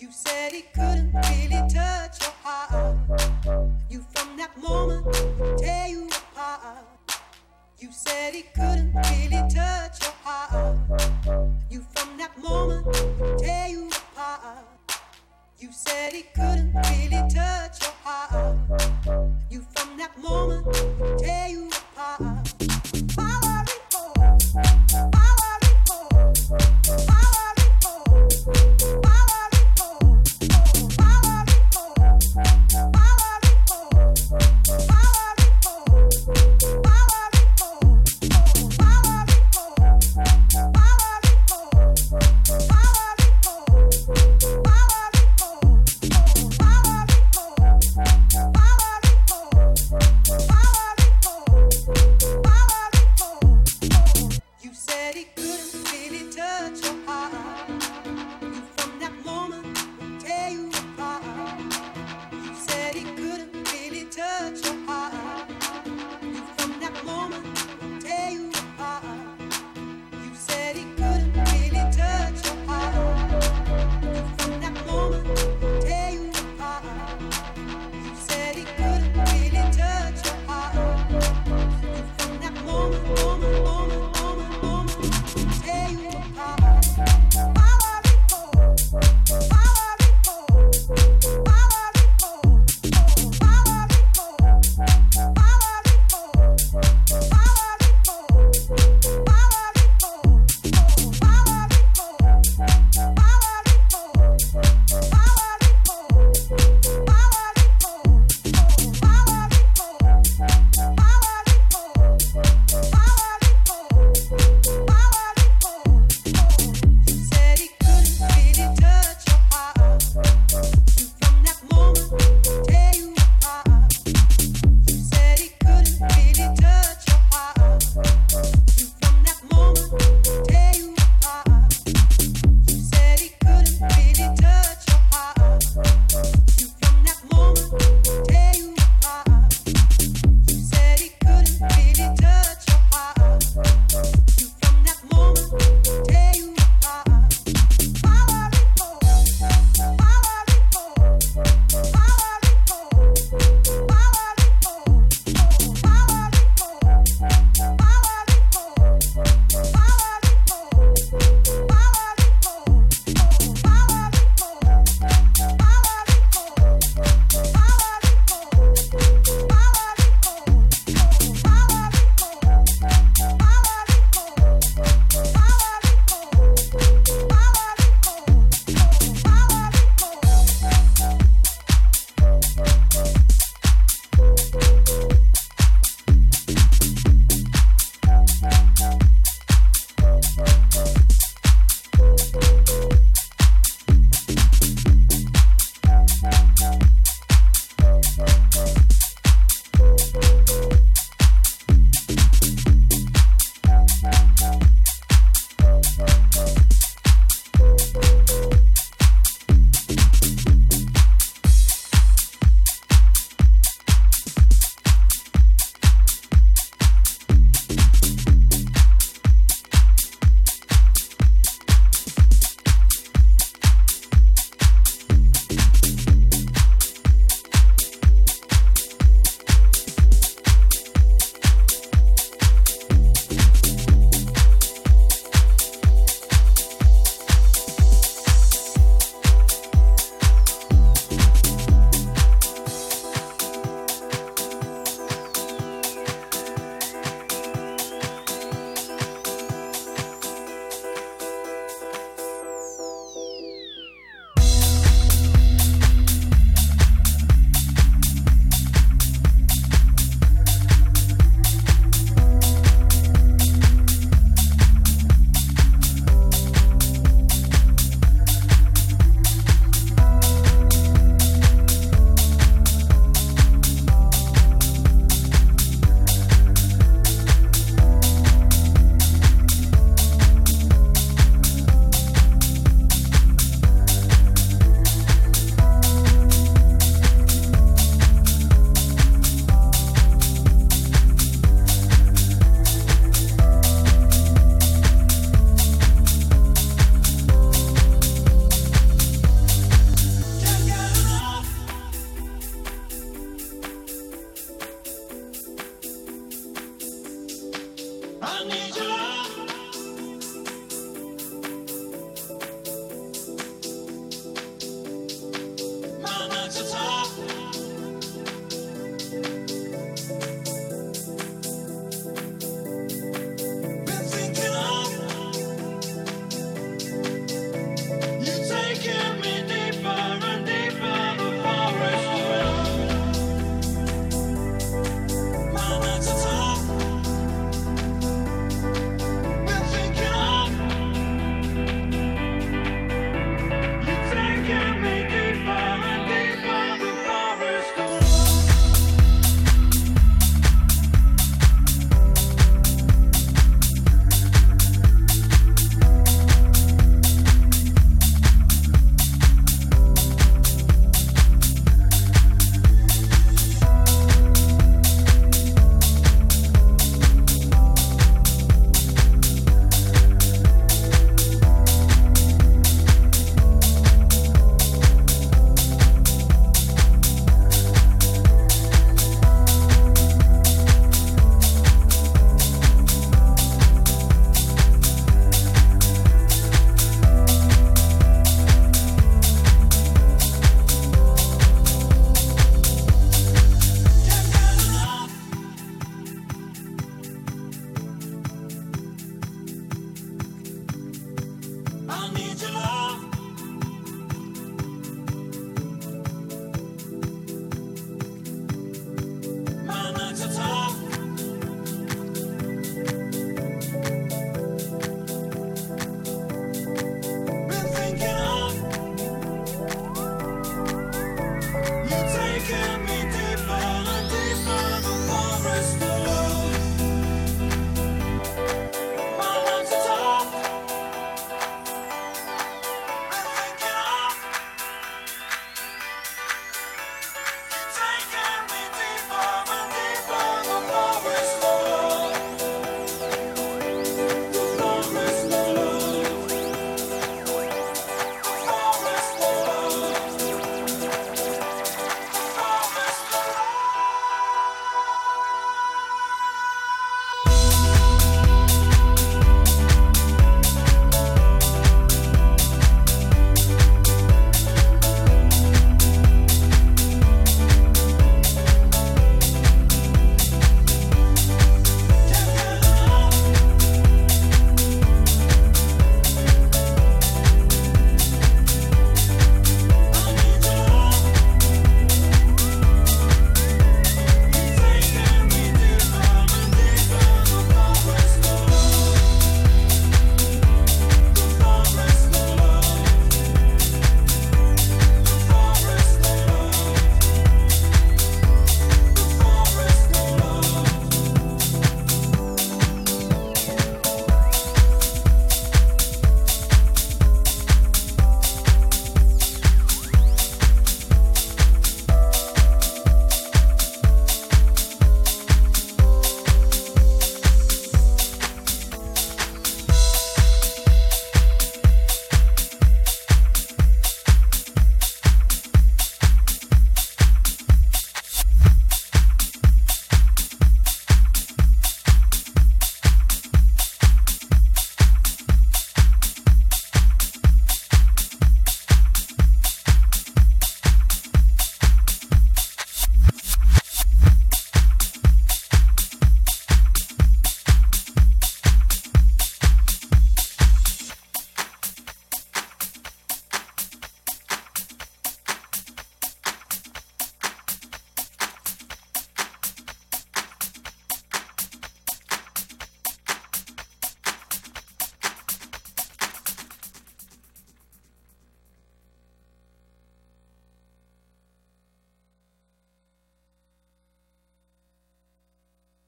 You said he couldn't really touch your heart. You from that moment tear you apart. You said he couldn't really touch your heart. You from that moment tear you apart. You said he couldn't really touch your heart. You from that moment tear you